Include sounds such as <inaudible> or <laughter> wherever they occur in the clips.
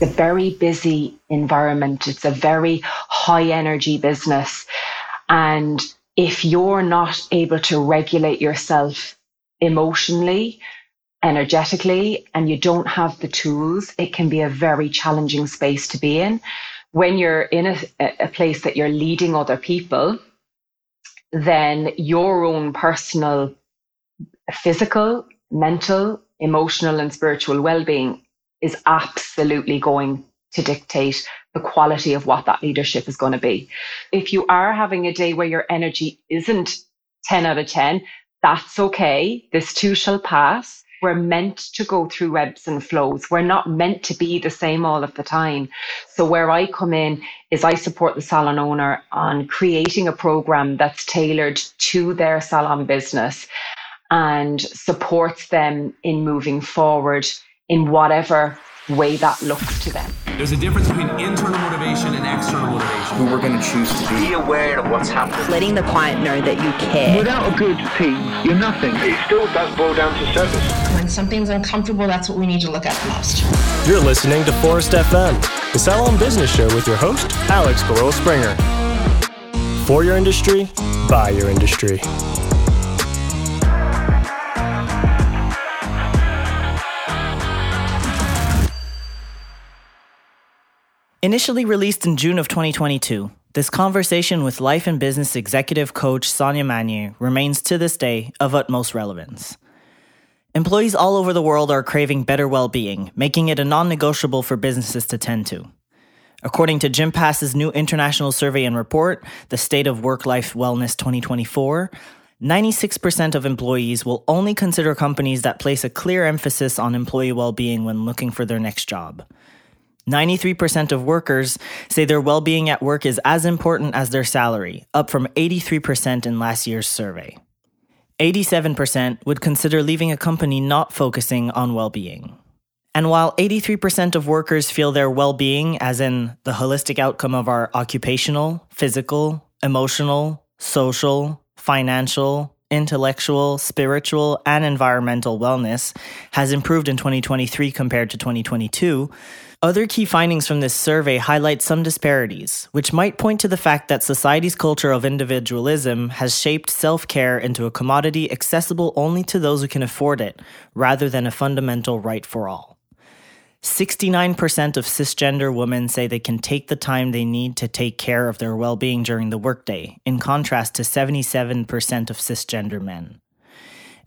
a very busy environment. It's a very high energy business. And if you're not able to regulate yourself emotionally, energetically, and you don't have the tools, it can be a very challenging space to be in. When you're in a, a place that you're leading other people, then your own personal physical, mental, emotional, and spiritual well being is absolutely going to dictate the quality of what that leadership is going to be. If you are having a day where your energy isn't 10 out of 10, that's okay. This too shall pass. We're meant to go through ebbs and flows. We're not meant to be the same all of the time. So, where I come in is I support the salon owner on creating a program that's tailored to their salon business and supports them in moving forward in whatever way that looks to them. There's a difference between internal motivation and external motivation. Who we're going to choose to be. Be aware of what's happening. Letting the client know that you care. Without a good team, you're nothing. It still does boil down to service. When something's uncomfortable, that's what we need to look at the most. You're listening to Phorest FM, the Salon Business Show with your host, Alex Carroll Springer. For your industry, by your industry. Initially released in June of 2022, this conversation with life and business executive coach Sonia Magnier remains to this day of utmost relevance. Employees all over the world are craving better well being, making it a non negotiable for businesses to tend to. According to Gympass's new international survey and report, The State of Work Life Wellness 2024, 96% of employees will only consider companies that place a clear emphasis on employee well being when looking for their next job. 93% of workers say their well being at work is as important as their salary, up from 83% in last year's survey. 87% would consider leaving a company not focusing on well being. And while 83% of workers feel their well being, as in the holistic outcome of our occupational, physical, emotional, social, financial, intellectual, spiritual, and environmental wellness, has improved in 2023 compared to 2022, other key findings from this survey highlight some disparities, which might point to the fact that society's culture of individualism has shaped self care into a commodity accessible only to those who can afford it, rather than a fundamental right for all. 69% of cisgender women say they can take the time they need to take care of their well being during the workday, in contrast to 77% of cisgender men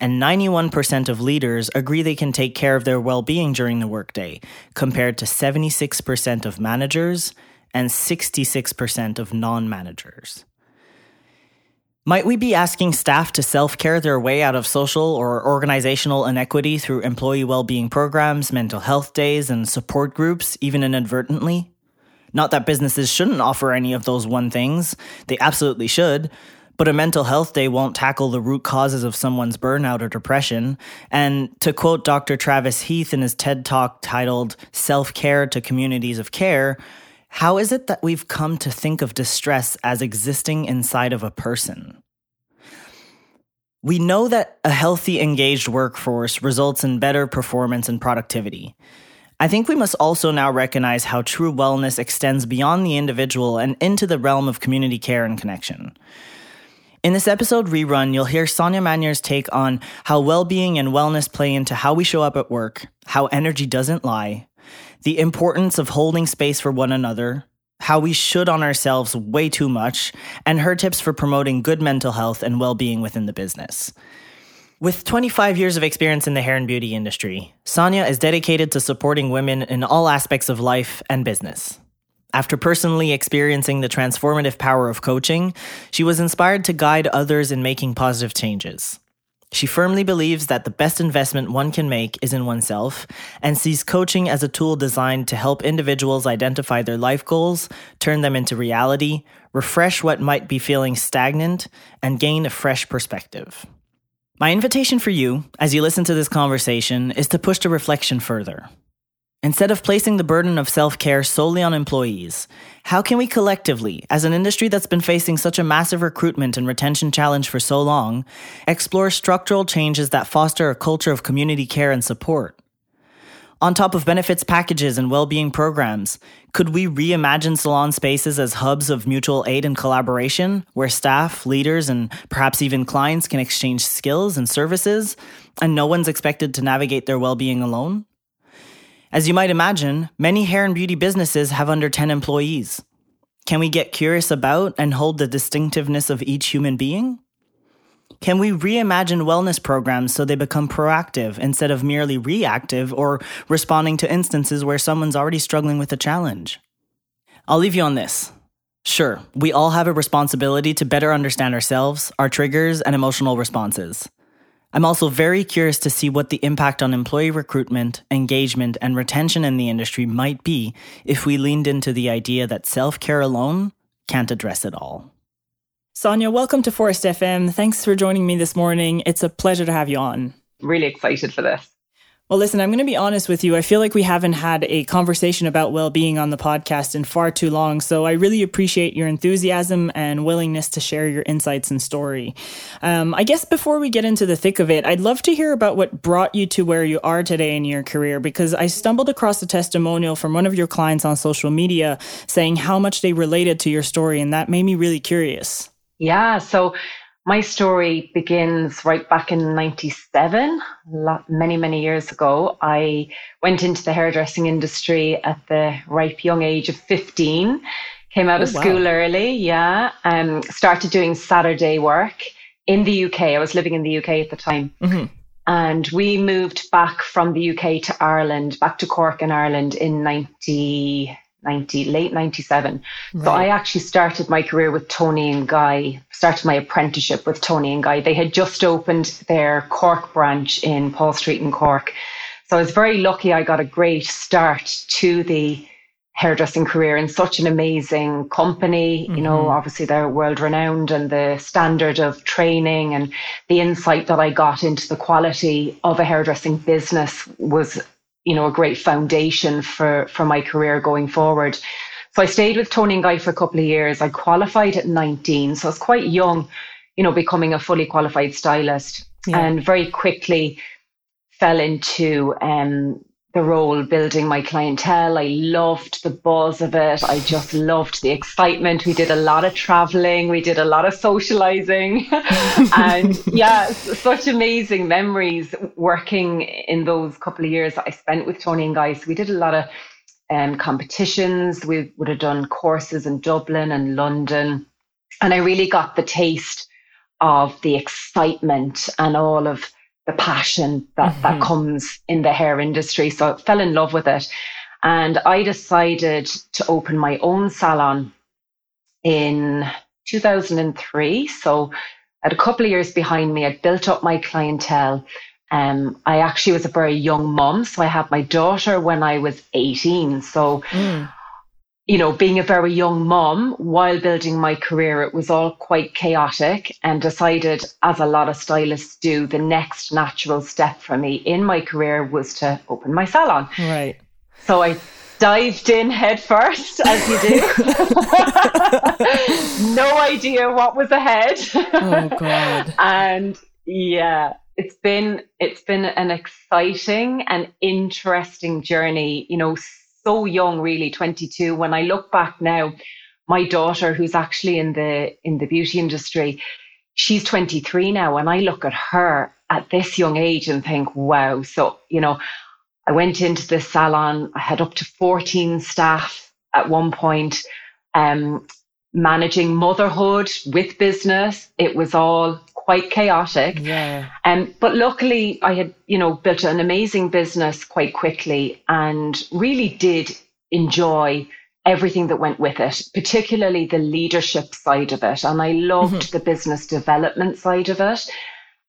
and 91% of leaders agree they can take care of their well being during the workday, compared to 76% of managers and 66% of non managers. Might we be asking staff to self care their way out of social or organizational inequity through employee well being programs, mental health days, and support groups, even inadvertently? Not that businesses shouldn't offer any of those one things, they absolutely should. But a mental health day won't tackle the root causes of someone's burnout or depression. And to quote Dr. Travis Heath in his TED talk titled Self Care to Communities of Care, how is it that we've come to think of distress as existing inside of a person? We know that a healthy, engaged workforce results in better performance and productivity. I think we must also now recognize how true wellness extends beyond the individual and into the realm of community care and connection. In this episode rerun, you'll hear Sonia Magnier's take on how well being and wellness play into how we show up at work, how energy doesn't lie, the importance of holding space for one another, how we should on ourselves way too much, and her tips for promoting good mental health and well being within the business. With 25 years of experience in the hair and beauty industry, Sonia is dedicated to supporting women in all aspects of life and business. After personally experiencing the transformative power of coaching, she was inspired to guide others in making positive changes. She firmly believes that the best investment one can make is in oneself and sees coaching as a tool designed to help individuals identify their life goals, turn them into reality, refresh what might be feeling stagnant, and gain a fresh perspective. My invitation for you, as you listen to this conversation, is to push the reflection further. Instead of placing the burden of self care solely on employees, how can we collectively, as an industry that's been facing such a massive recruitment and retention challenge for so long, explore structural changes that foster a culture of community care and support? On top of benefits packages and well being programs, could we reimagine salon spaces as hubs of mutual aid and collaboration, where staff, leaders, and perhaps even clients can exchange skills and services, and no one's expected to navigate their well being alone? As you might imagine, many hair and beauty businesses have under 10 employees. Can we get curious about and hold the distinctiveness of each human being? Can we reimagine wellness programs so they become proactive instead of merely reactive or responding to instances where someone's already struggling with a challenge? I'll leave you on this. Sure, we all have a responsibility to better understand ourselves, our triggers, and emotional responses. I'm also very curious to see what the impact on employee recruitment, engagement, and retention in the industry might be if we leaned into the idea that self care alone can't address it all. Sonia, welcome to Phorest FM. Thanks for joining me this morning. It's a pleasure to have you on. Really excited for this. Well, listen, I'm going to be honest with you. I feel like we haven't had a conversation about well being on the podcast in far too long. So I really appreciate your enthusiasm and willingness to share your insights and story. Um, I guess before we get into the thick of it, I'd love to hear about what brought you to where you are today in your career because I stumbled across a testimonial from one of your clients on social media saying how much they related to your story. And that made me really curious. Yeah. So my story begins right back in 97, many, many years ago. I went into the hairdressing industry at the ripe young age of 15, came out oh, of school early. Yeah. Um, started doing Saturday work in the UK. I was living in the UK at the time. Mm-hmm. And we moved back from the UK to Ireland, back to Cork in Ireland in 90, 90, late 97. Right. So I actually started my career with Toni & Guy, started my apprenticeship with Toni & Guy. They had just opened their Cork branch in Paul Street in Cork. So I was very lucky I got a great start to the hairdressing career in such an amazing company. Mm-hmm. You know, mm-hmm. obviously they're world renowned and the standard of training and the insight that I got into the quality of a hairdressing business was you know, a great foundation for, for my career going forward. So I stayed with Toni & Guy for a couple of years. I qualified at 19, so I was quite young, you know, becoming a fully qualified stylist, yeah. and very quickly fell into um, the role building my clientele. I loved the buzz of it. I just loved the excitement. We did a lot of traveling, we did a lot of socializing. <laughs> and yeah, such amazing memories working in those couple of years that I spent with Toni & Guy. So we did a lot of um, competitions. We would have done courses in Dublin and London. And I really got the taste of the excitement and all of the passion that, mm-hmm. that comes in the hair industry. So I fell in love with it. And I decided to open my own salon in 2003. So had a couple of years behind me. I'd built up my clientele. Um, I actually was a very young mom. So I had my daughter when I was 18. So mm you know, being a very young mom while building my career, it was all quite chaotic and decided, as a lot of stylists do, the next natural step for me in my career was to open my salon. Right. So I dived in head first, as you do. <laughs> no idea what was ahead. Oh God. <laughs> and yeah, it's been it's been an exciting and interesting journey, you know, so young, really, 22. When I look back now, my daughter, who's actually in the in the beauty industry, she's 23 now, and I look at her at this young age and think, wow. So you know, I went into this salon. I had up to 14 staff at one point. Um, managing motherhood with business. It was all quite chaotic. Yeah. Um, but luckily, I had, you know, built an amazing business quite quickly and really did enjoy everything that went with it, particularly the leadership side of it. And I loved mm-hmm. the business development side of it.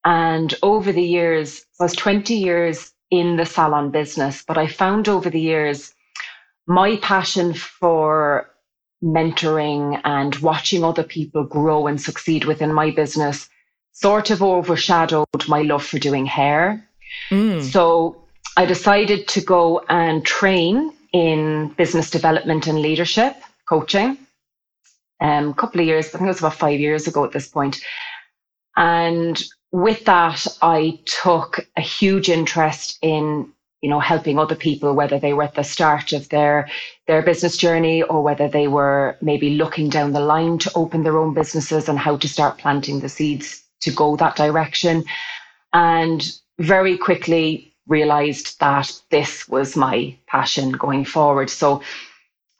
And over the years, I was 20 years in the salon business, but I found over the years my passion for mentoring and watching other people grow and succeed within my business sort of overshadowed my love for doing hair. Mm. So I decided to go and train in business development and leadership coaching. Um, a couple of years, I think it was about five years ago at this point. And with that, I took a huge interest in you know, helping other people, whether they were at the start of their their business journey or whether they were maybe looking down the line to open their own businesses and how to start planting the seeds to go that direction. And very quickly realized that this was my passion going forward. So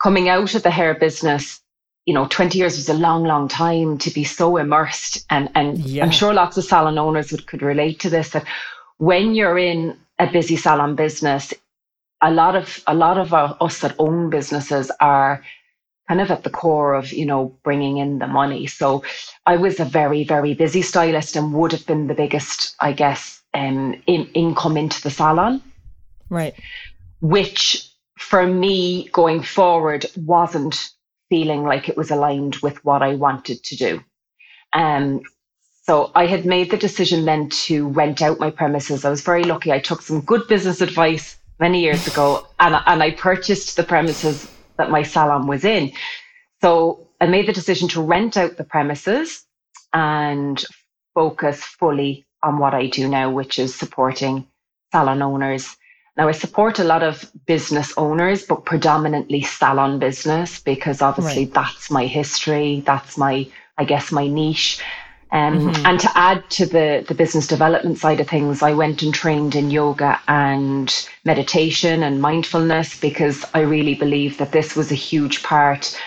coming out of the hair business, you know, 20 years was a long, long time to be so immersed. And, and yeah. I'm sure lots of salon owners would, could relate to this that when you're in a busy salon business, a lot of a lot of our, us that own businesses are kind of at the core of you know bringing in the money. So I was a very very busy stylist and would have been the biggest, I guess, um, in, income into the salon. Right. Which for me going forward wasn't feeling like it was aligned with what I wanted to do. Um, so I had made the decision then to rent out my premises. I was very lucky. I took some good business advice many years ago and, and I purchased the premises that my salon was in. So I made the decision to rent out the premises and focus fully on what I do now, which is supporting salon owners. Now, I support a lot of business owners, but predominantly salon business because obviously right. that's my history. That's my, I guess, my niche. Um, mm-hmm. And to add to the, the business development side of things, I went and trained in yoga and meditation and mindfulness because I really believe that this was a huge part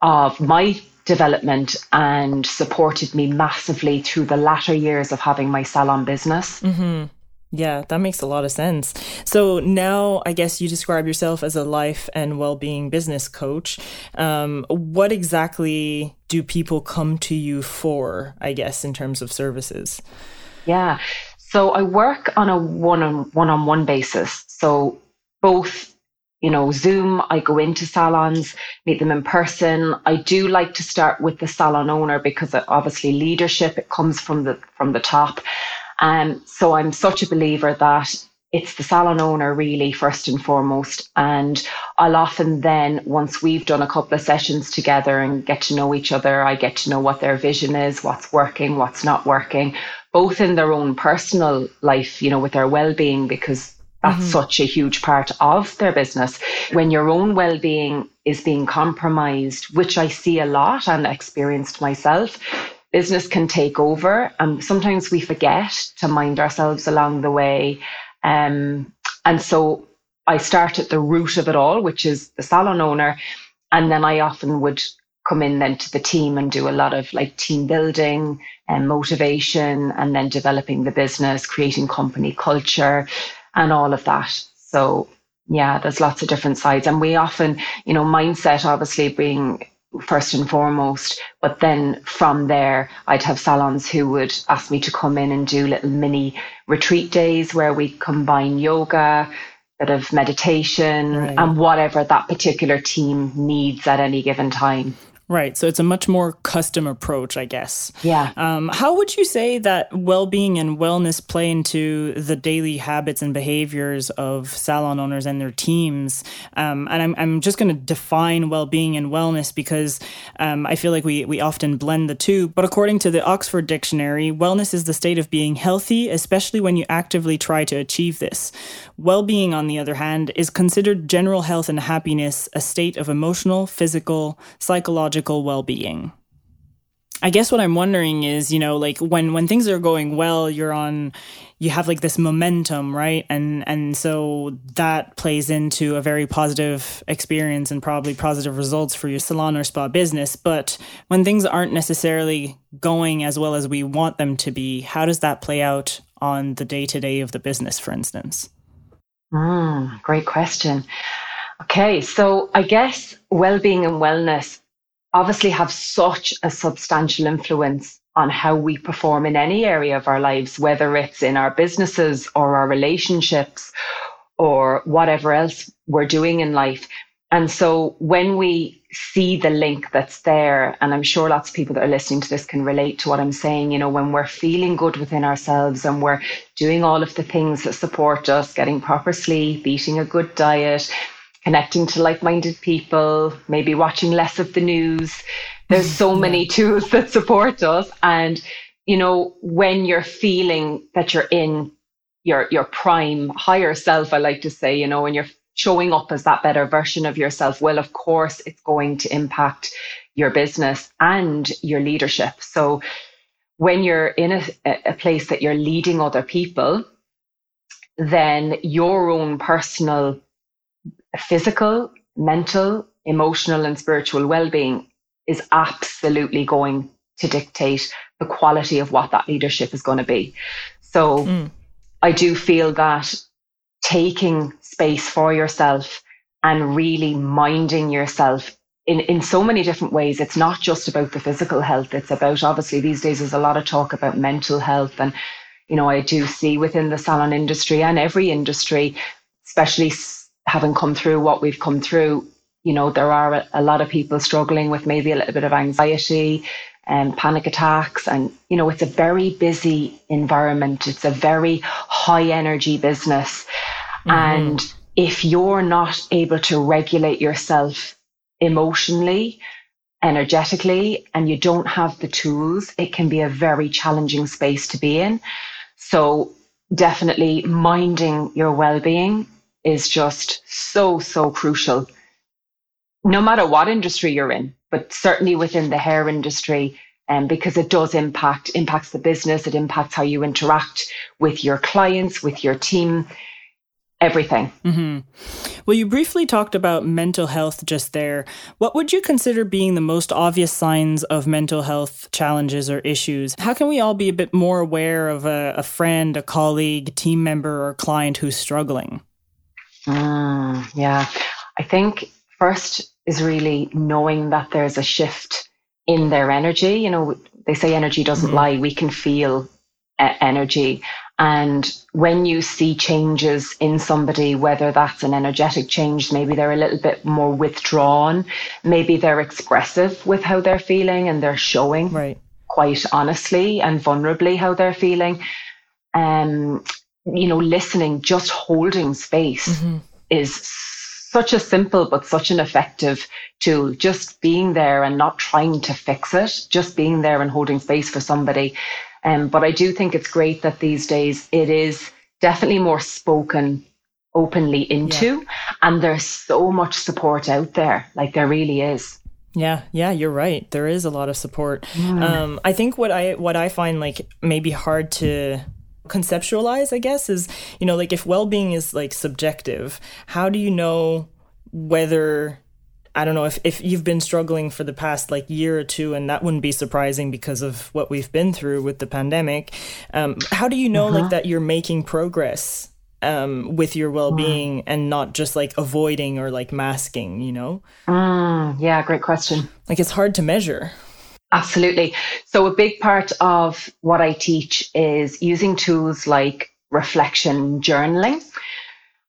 of my development and supported me massively through the latter years of having my salon business. Mm-hmm. Yeah, that makes a lot of sense. So now I guess you describe yourself as a life and well being business coach. Um, what exactly do people come to you for, I guess, in terms of services? Yeah. So I work on a one on one on one basis. So both you know, Zoom, I go into salons, meet them in person. I do like to start with the salon owner because obviously leadership, it comes from the from the top. Um, so I'm such a believer that it's the salon owner really first and foremost and i'll often then once we've done a couple of sessions together and get to know each other i get to know what their vision is what's working what's not working both in their own personal life you know with their well-being because that's mm-hmm. such a huge part of their business when your own well-being is being compromised which i see a lot and experienced myself business can take over. And sometimes we forget to mind ourselves along the way. Um, and so I start at the root of it all, which is the salon owner. And then I often would come in then to the team and do a lot of like team building and motivation and then developing the business, creating company culture and all of that. So yeah, there's lots of different sides. And we often, you know, mindset obviously being first and foremost. But then from there, I'd have salons who would ask me to come in and do little mini retreat days where we combine yoga, bit of meditation, right. and whatever that particular team needs at any given time. Right. So it's a much more custom approach, I guess. Yeah. Um, how would you say that well being and wellness play into the daily habits and behaviors of salon owners and their teams? Um, and I'm, I'm just going to define well being and wellness because um, I feel like we, we often blend the two. But according to the Oxford Dictionary, wellness is the state of being healthy, especially when you actively try to achieve this. Well being, on the other hand, is considered general health and happiness, a state of emotional, physical, psychological, psychological well-being. I guess what I'm wondering is, you know, like when when things are going well, you're on you have like this momentum, right? And and so that plays into a very positive experience and probably positive results for your salon or spa business. But when things aren't necessarily going as well as we want them to be, how does that play out on the day-to-day of the business, for instance? Mm, great question. Okay, so I guess well-being and wellness obviously have such a substantial influence on how we perform in any area of our lives, whether it's in our businesses or our relationships or whatever else we're doing in life. And so when we see the link that's there, and I'm sure lots of people that are listening to this can relate to what I'm saying, you know, when we're feeling good within ourselves and we're doing all of the things that support us, getting proper sleep, eating a good diet, connecting to like-minded people, maybe watching less of the news. There's so mm-hmm. many <laughs> tools that support us. And, you know, when you're feeling that you're in your your prime higher self, I like to say, you know, when you're showing up as that better version of yourself, well, of course, it's going to impact your business and your leadership. So when you're in a, a place that you're leading other people, then your own personal physical, mental, emotional, and spiritual well being is absolutely going to dictate the quality of what that leadership is going to be. So mm. I do feel that taking space for yourself and really minding yourself in, in so many different ways. It's not just about the physical health. It's about obviously these days there's a lot of talk about mental health. And, you know, I do see within the salon industry and every industry, especially having come through what we've come through, you know, there are a, a lot of people struggling with maybe a little bit of anxiety and panic attacks. And, you know, it's a very busy environment. It's a very high energy business. Mm-hmm. And if you're not able to regulate yourself emotionally, energetically, and you don't have the tools, it can be a very challenging space to be in. So, definitely minding your well being is just so, so crucial. No matter what industry you're in, but certainly within the hair industry, um, because it does impact impacts the business, it impacts how you interact with your clients, with your team, everything. Mm-hmm. Well, you briefly talked about mental health just there. What would you consider being the most obvious signs of mental health challenges or issues? How can we all be a bit more aware of a, a friend, a colleague, team member, or client who's struggling? Mm, yeah, I think first is really knowing that there's a shift in their energy. You know, they say energy doesn't mm-hmm. lie. We can feel uh, energy. And when you see changes in somebody, whether that's an energetic change, maybe they're a little bit more withdrawn, maybe they're expressive with how they're feeling and they're showing right. quite honestly and vulnerably how they're feeling. Um, you know, listening, just holding space mm-hmm. is such a simple but such an effective tool. Just being there and not trying to fix it, just being there and holding space for somebody um, but I do think it's great that these days it is definitely more spoken openly into, yeah. and there's so much support out there. Like there really is. Yeah, yeah, you're right. There is a lot of support. Mm. Um, I think what I what I find like maybe hard to conceptualize, I guess, is you know like if well being is like subjective, how do you know whether I don't know if, if you've been struggling for the past like year or two, and that wouldn't be surprising because of what we've been through with the pandemic. Um, how do you know uh-huh. like that you're making progress um, with your well-being mm. and not just like avoiding or like masking? You know? Mm, yeah, great question. Like it's hard to measure. Absolutely. So a big part of what I teach is using tools like reflection journaling.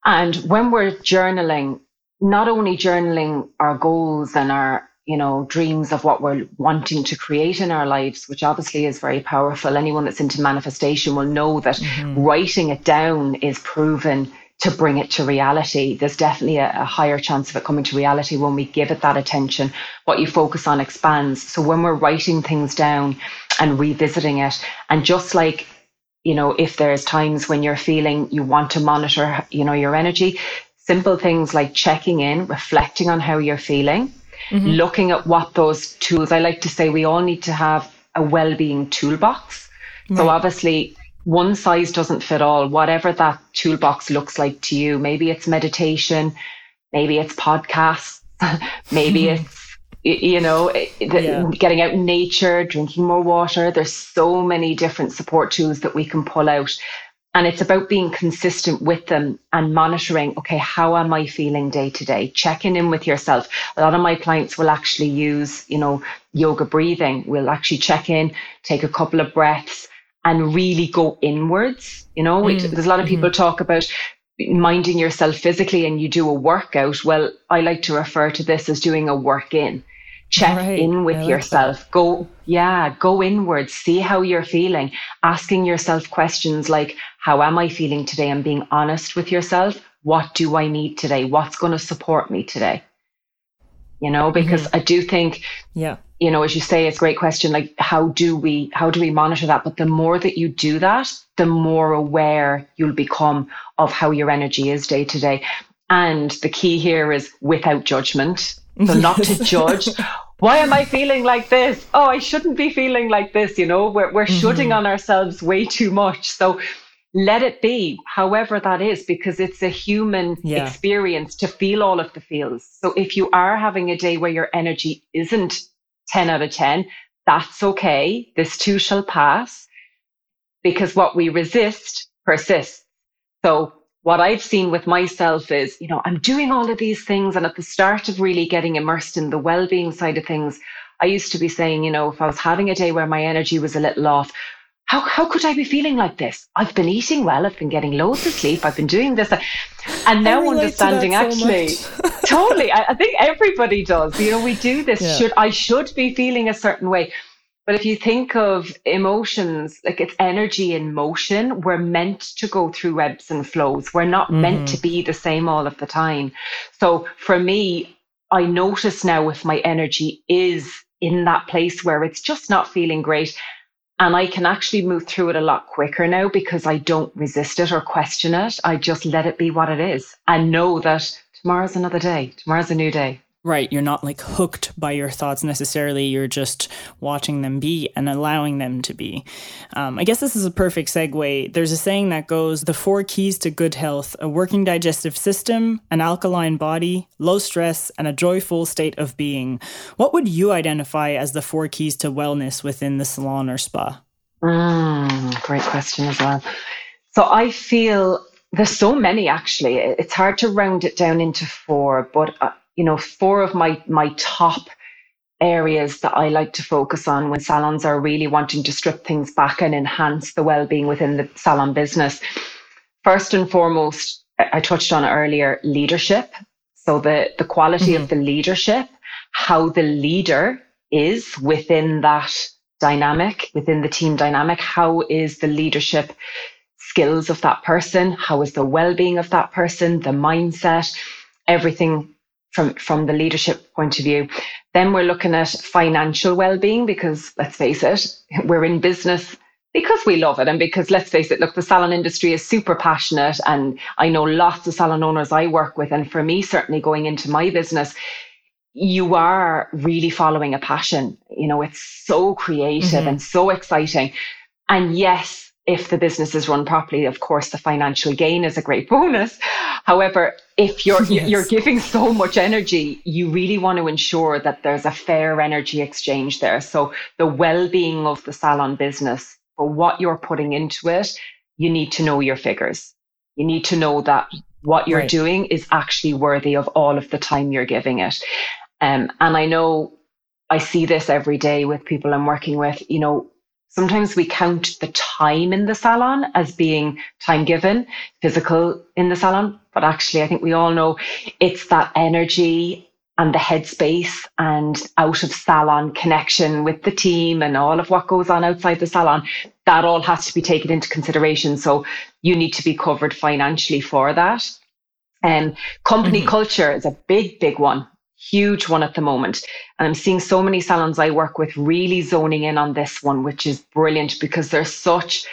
And when we're journaling, not only journaling our goals and our you know dreams of what we're wanting to create in our lives which obviously is very powerful anyone that's into manifestation will know that mm-hmm. writing it down is proven to bring it to reality there's definitely a, a, higher chance of it coming to reality when we give it that attention what you focus on expands so when we're writing things down and revisiting it and just like you know if there's times when you're feeling you want to monitor you know your energy simple things like checking in, reflecting on how you're feeling, mm-hmm. looking at what those tools, I like to say we all need to have a well-being toolbox. Right. So obviously one size doesn't fit all, whatever that toolbox looks like to you. Maybe it's meditation, maybe it's podcasts, <laughs> maybe <laughs> it's you know eh, yeah. getting out in nature drinking more water there's so many different support tools that we can pull out and it's about being consistent with them and monitoring, okay, how am I feeling day to day? Checking in with yourself. A lot of my clients will actually use, you know, yoga breathing. We'll actually check in, take a couple of breaths and really go inwards. You know, mm. there's a lot of mm-hmm. people talk about minding yourself physically and you do a workout. Well, I like to refer to this as doing a work in check right. in with like yourself that. go yeah go inwards see how you're feeling asking yourself questions like how am i feeling today and being honest with yourself what do i need today what's going to support me today you know because mm-hmm. i do think yeah you know, as you say, it's a great question. Like, how do we how do we monitor that? But the more that you do that, the more aware you'll become of how your energy is day to day. And the key here is without judgment. So not to judge. <laughs> Why am I feeling like this? Oh, I shouldn't be feeling like this. You know, we're we're mm-hmm. shoulding on ourselves way too much. So let it be, however that is, because it's a human yeah. experience to feel all of the feels. So if you are having a day where your energy isn't 10 out of 10, that's okay. This too shall pass because what we resist persists. So what I've seen with myself is, you know, I'm doing all of these things. And at the start of really getting immersed in the well-being side of things, I used to be saying, you know, if I was having a day where my energy was a little off, how, how could I be feeling like this? I've been eating well. I've been getting loads of sleep. I've been doing this. And now understanding so actually, <laughs> totally. I, I, think everybody does. You know, we do this. Yeah. Should I should be feeling a certain way. But if you think of emotions, like it's energy in motion, we're meant to go through ebbs and flows. We're not mm-hmm. meant to be the same all of the time. So for me, I notice now if my energy is in that place where it's just not feeling great and I can actually move through it a lot quicker now because I don't resist it or question it. I just let it be what it is and know that tomorrow's another day. Tomorrow's a new day. Right. You're not like hooked by your thoughts necessarily. You're just watching them be and allowing them to be. Um, I guess this is a perfect segue. There's a saying that goes the four keys to good health a working digestive system, an alkaline body, low stress, and a joyful state of being. What would you identify as the four keys to wellness within the salon or spa? Mm, great question as well. So I feel there's so many actually. It's hard to round it down into four, but. You know, four of my my top areas that I like to focus on when salons are really wanting to strip things back and enhance the well-being within the salon business. First and foremost, I touched on earlier, leadership. So the the quality mm-hmm. of the leadership, how the leader is within that dynamic, within the team dynamic, how is the leadership skills of that person, how is the well-being of that person, the mindset, everything from from the leadership point of view. Then we're looking at financial well-being because let's face it, we're in business because we love it and because let's face it, look, the salon industry is super passionate and I know lots of salon owners I work with and for me certainly going into my business you are really following a passion. You know, it's so creative mm-hmm. and so exciting. And yes, if the business is run properly, of course, the financial gain is a great <laughs> bonus. However, if you're <laughs> yes. you're giving so much energy, you really want to ensure that there's a fair energy exchange there. So the well-being of the salon business, for what you're putting into it, you need to know your figures. You need to know that what you're right. doing is actually worthy of all of the time you're giving it. Um, and I know I see this every day with people I'm working with. You know, Sometimes we count the time in the salon as being time given, physical in the salon. But actually, I think we all know it's that energy and the headspace and out of salon connection with the team and all of what goes on outside the salon. That all has to be taken into consideration. So you need to be covered financially for that. And um, company mm-hmm. culture is a big, big one huge one at the moment. And I'm seeing so many salons I work with really zoning in on this one, which is brilliant because there's such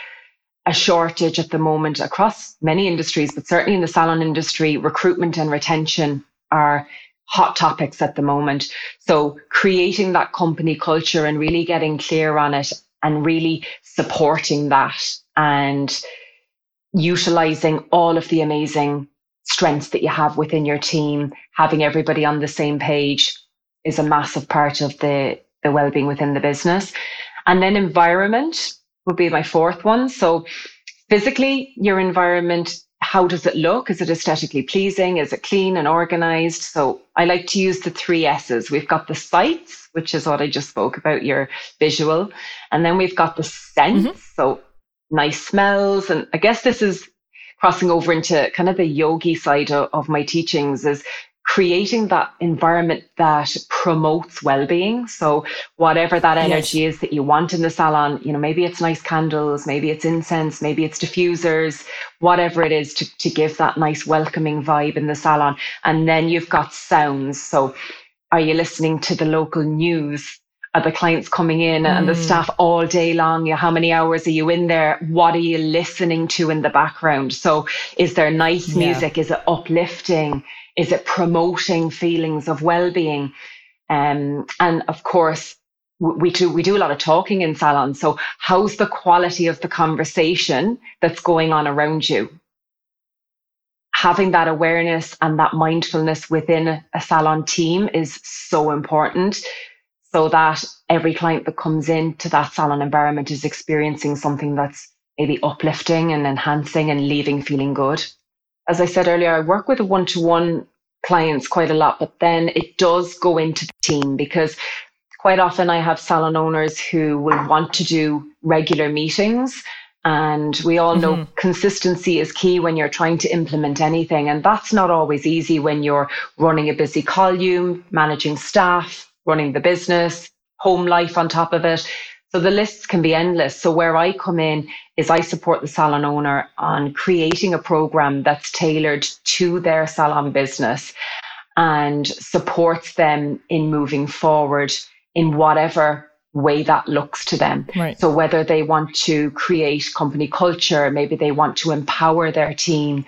a shortage at the moment across many industries, but certainly in the salon industry, recruitment and retention are hot topics at the moment. So creating that company culture and really getting clear on it and really supporting that and utilizing all of the amazing strengths that you have within your team, having everybody on the same page is a massive part of the, the well-being within the business. And then environment would be my fourth one. So physically, your environment, how does it look? Is it aesthetically pleasing? Is it clean and organized? So I like to use the three S's. We've got the sights, which is what I just spoke about, your visual. And then we've got the sense. Mm-hmm. So nice smells. And I guess this is crossing over into kind of the yogi side of, of my teachings is creating that environment that promotes well-being. So whatever that energy yes. is that you want in the salon you know maybe it's nice candles maybe it's incense maybe it's diffusers whatever it is to, to give that nice welcoming vibe in the salon. And then you've got sounds. So are you listening to the local news are the clients coming in mm. and the mm. staff all day long? How many hours are you in there? What are you listening to in the background? So is there nice yeah. music? Is it uplifting? Is it promoting feelings of well-being? Um, and of course, we do we do a lot of talking in salons. So how's the quality of the conversation that's going on around you? Having that awareness and that mindfulness within a salon team is so important so that every client that comes into that salon environment is experiencing something that's maybe uplifting and enhancing and leaving feeling good. As I said earlier, I work with one to one clients quite a lot, but then it does go into the team because quite often I have salon owners who will want to do regular meetings. And we all know mm-hmm. consistency is key when you're trying to implement anything. And that's not always easy when you're running a busy column, managing staff, running the business, home life on top of it. So the lists can be endless. So where I come in is I support the salon owner on creating a program that's tailored to their salon business and supports them in moving forward in whatever way that looks to them. Right. So whether they want to create company culture, maybe they want to empower their team,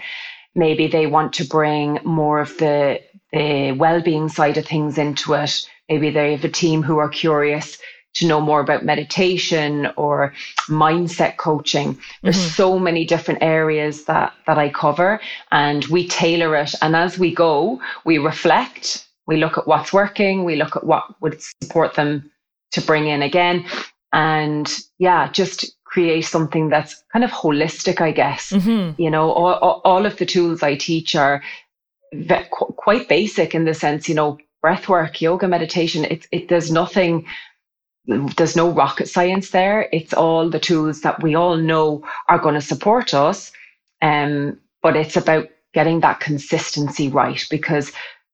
maybe they want to bring more of the the well-being side of things into it. Maybe they have a team who are curious to know more about meditation or mindset coaching. There's mm-hmm. so many different areas that that I cover and we tailor it and as we go, we reflect, we look at what's working, we look at what would support them to bring in again and yeah, just create something that's kind of holistic, I guess. Mm-hmm. You know, all, all of the tools I teach are quite basic in the sense, you know, breath work, yoga, meditation. It's it there's nothing there's no rocket science there. It's all the tools that we all know are going to support us. Um, but it's about getting that consistency right because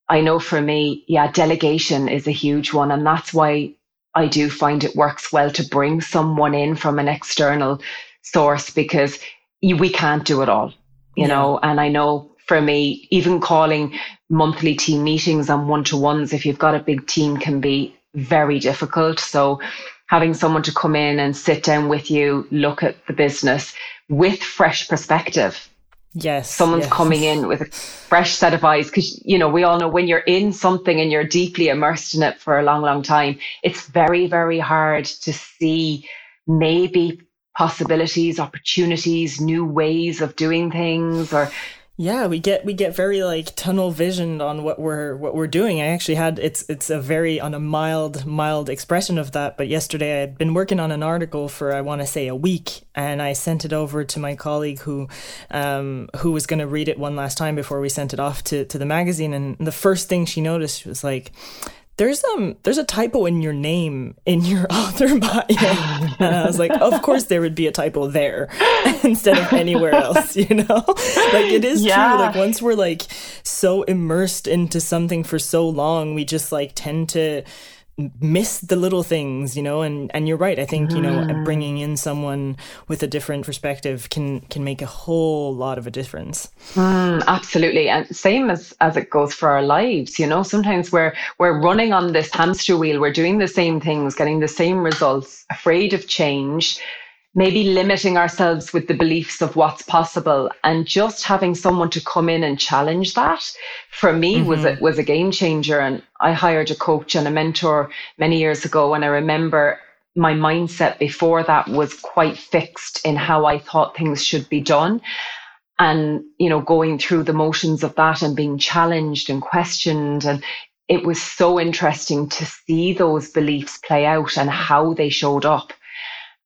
I know for me, yeah, delegation is a huge one. And that's why I do find it works well to bring someone in from an external source because we can't do it all, you yeah. know. And I know for me, even calling monthly team meetings and one to ones, if you've got a big team, can be very difficult. So having someone to come in and sit down with you, look at the business with fresh perspective. Yes. Someone's yes. coming in with a fresh set of eyes because, you know, we all know when you're in something and you're deeply immersed in it for a long, long time, it's very, very hard to see maybe possibilities, opportunities, new ways of doing things or yeah, we get we get very like tunnel visioned on what we're what we're doing. I actually had it's it's a very on a mild mild expression of that. But yesterday I had been working on an article for I want to say a week, and I sent it over to my colleague who um, who was going to read it one last time before we sent it off to to the magazine. And the first thing she noticed was like, there's um there's a typo in your name in your <laughs> author bio. And i was like of course there would be a typo there <laughs> instead of anywhere else you know? <laughs> Like it is yeah. true like once we're like so immersed into something for so long we just like tend to miss the little things you know and and you're right. I think you know mm. bringing in someone with a different perspective can can make a whole lot of a difference. Mm, absolutely. And same as as it goes for our lives you know sometimes we're we're running on this hamster wheel. We're doing the same things getting the same results afraid of change maybe limiting ourselves with the beliefs of what's possible. And just having someone to come in and challenge that for me mm-hmm. was a, was a game changer. And I hired a coach and a mentor many years ago. And I remember my mindset before that was quite fixed in how I thought things should be done. And you know going through the motions of that and being challenged and questioned. And it was so interesting to see those beliefs play out and how they showed up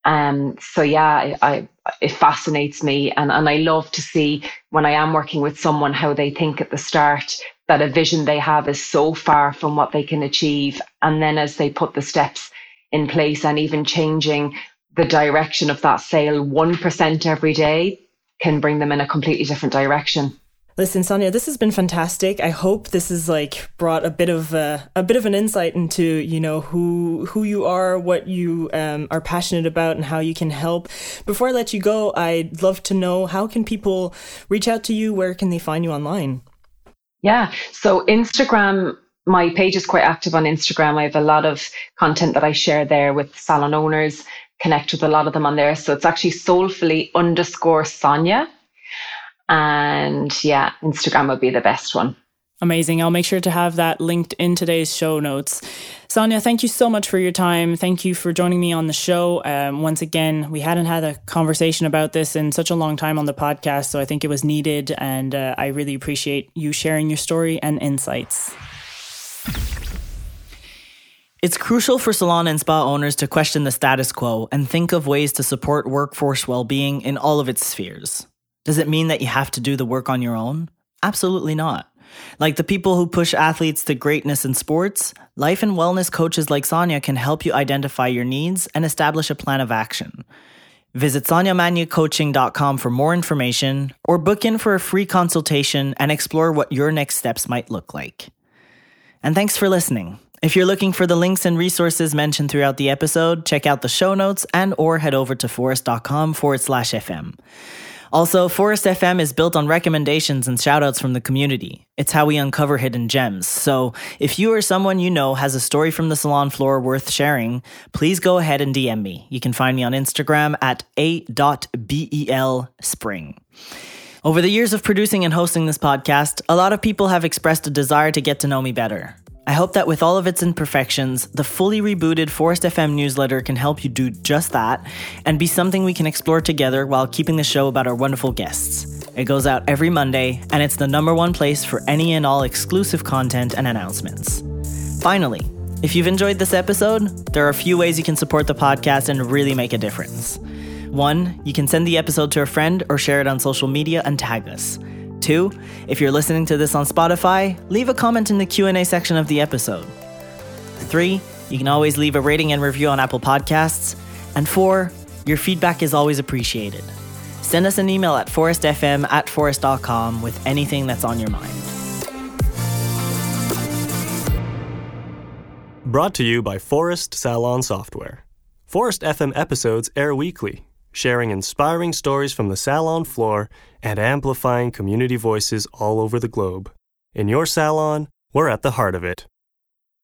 um, so yeah, I, I, it fascinates me, and and I love to see when I am working with someone how they think at the start that a vision they have is so far from what they can achieve, and then as they put the steps in place and even changing the direction of that sail one percent every day can bring them in a completely different direction. Listen, Sonia, this has been fantastic. I hope this has like brought a bit of a, a bit of an insight into you know who who you are, what you um, are passionate about, and how you can help. Before I let you go, I'd love to know how can people reach out to you? Where can they find you online? Yeah, so Instagram my page is quite active on Instagram. I have a lot of content that I share there with salon owners, connect with a lot of them on there. So it's actually soulfully underscore Sonia. And yeah, Instagram would be the best one. Amazing. I'll make sure to have that linked in today's show notes. Sonia, thank you so much for your time. Thank you for joining me on the show. Um, once again, we hadn't had a conversation about this in such a long time on the podcast, so I think it was needed, and uh, I really appreciate you sharing your story and insights. It's crucial for salon and spa owners to question the status quo and think of ways to support workforce well being in all of its spheres. Does it mean that you have to do the work on your own? Absolutely not. Like the people who push athletes to greatness in sports, life and wellness coaches like Sonia can help you identify your needs and establish a plan of action. Visit soniamagniercoaching.com for more information or book in for a free consultation and explore what your next steps might look like. And thanks for listening. If you're looking for the links and resources mentioned throughout the episode, check out the show notes and or head over to phorest.com forward slash FM. Also, Phorest FM is built on recommendations and shoutouts from the community. It's how we uncover hidden gems. So, if you or someone you know has a story from the salon floor worth sharing, please go ahead and DM me. You can find me on Instagram at a.belspring. Over the years of producing and hosting this podcast, a lot of people have expressed a desire to get to know me better. I hope that with all of its imperfections, the fully rebooted Phorest FM newsletter can help you do just that and be something we can explore together while keeping the show about our wonderful guests. It goes out every Monday, and it's the number one place for any and all exclusive content and announcements. Finally, if you've enjoyed this episode, there are a few ways you can support the podcast and really make a difference. One, you can send the episode to a friend or share it on social media and tag us. Two, if you're listening to this on Spotify, leave a comment in the Q&A section of the episode. Three, you can always leave a rating and review on Apple Podcasts. And four, your feedback is always appreciated. Send us an email at phorestfm at phorest.com with anything that's on your mind. Brought to you by Phorest Salon Software. Phorest FM episodes air weekly, sharing inspiring stories from the salon floor and amplifying community voices all over the globe. In your salon, we're at the heart of it.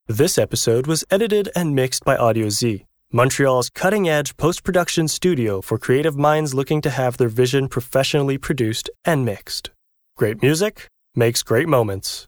This episode was edited and mixed by Audio Z, Montreal's cutting edge post production studio for creative minds looking to have their vision professionally produced and mixed. Great music makes great moments.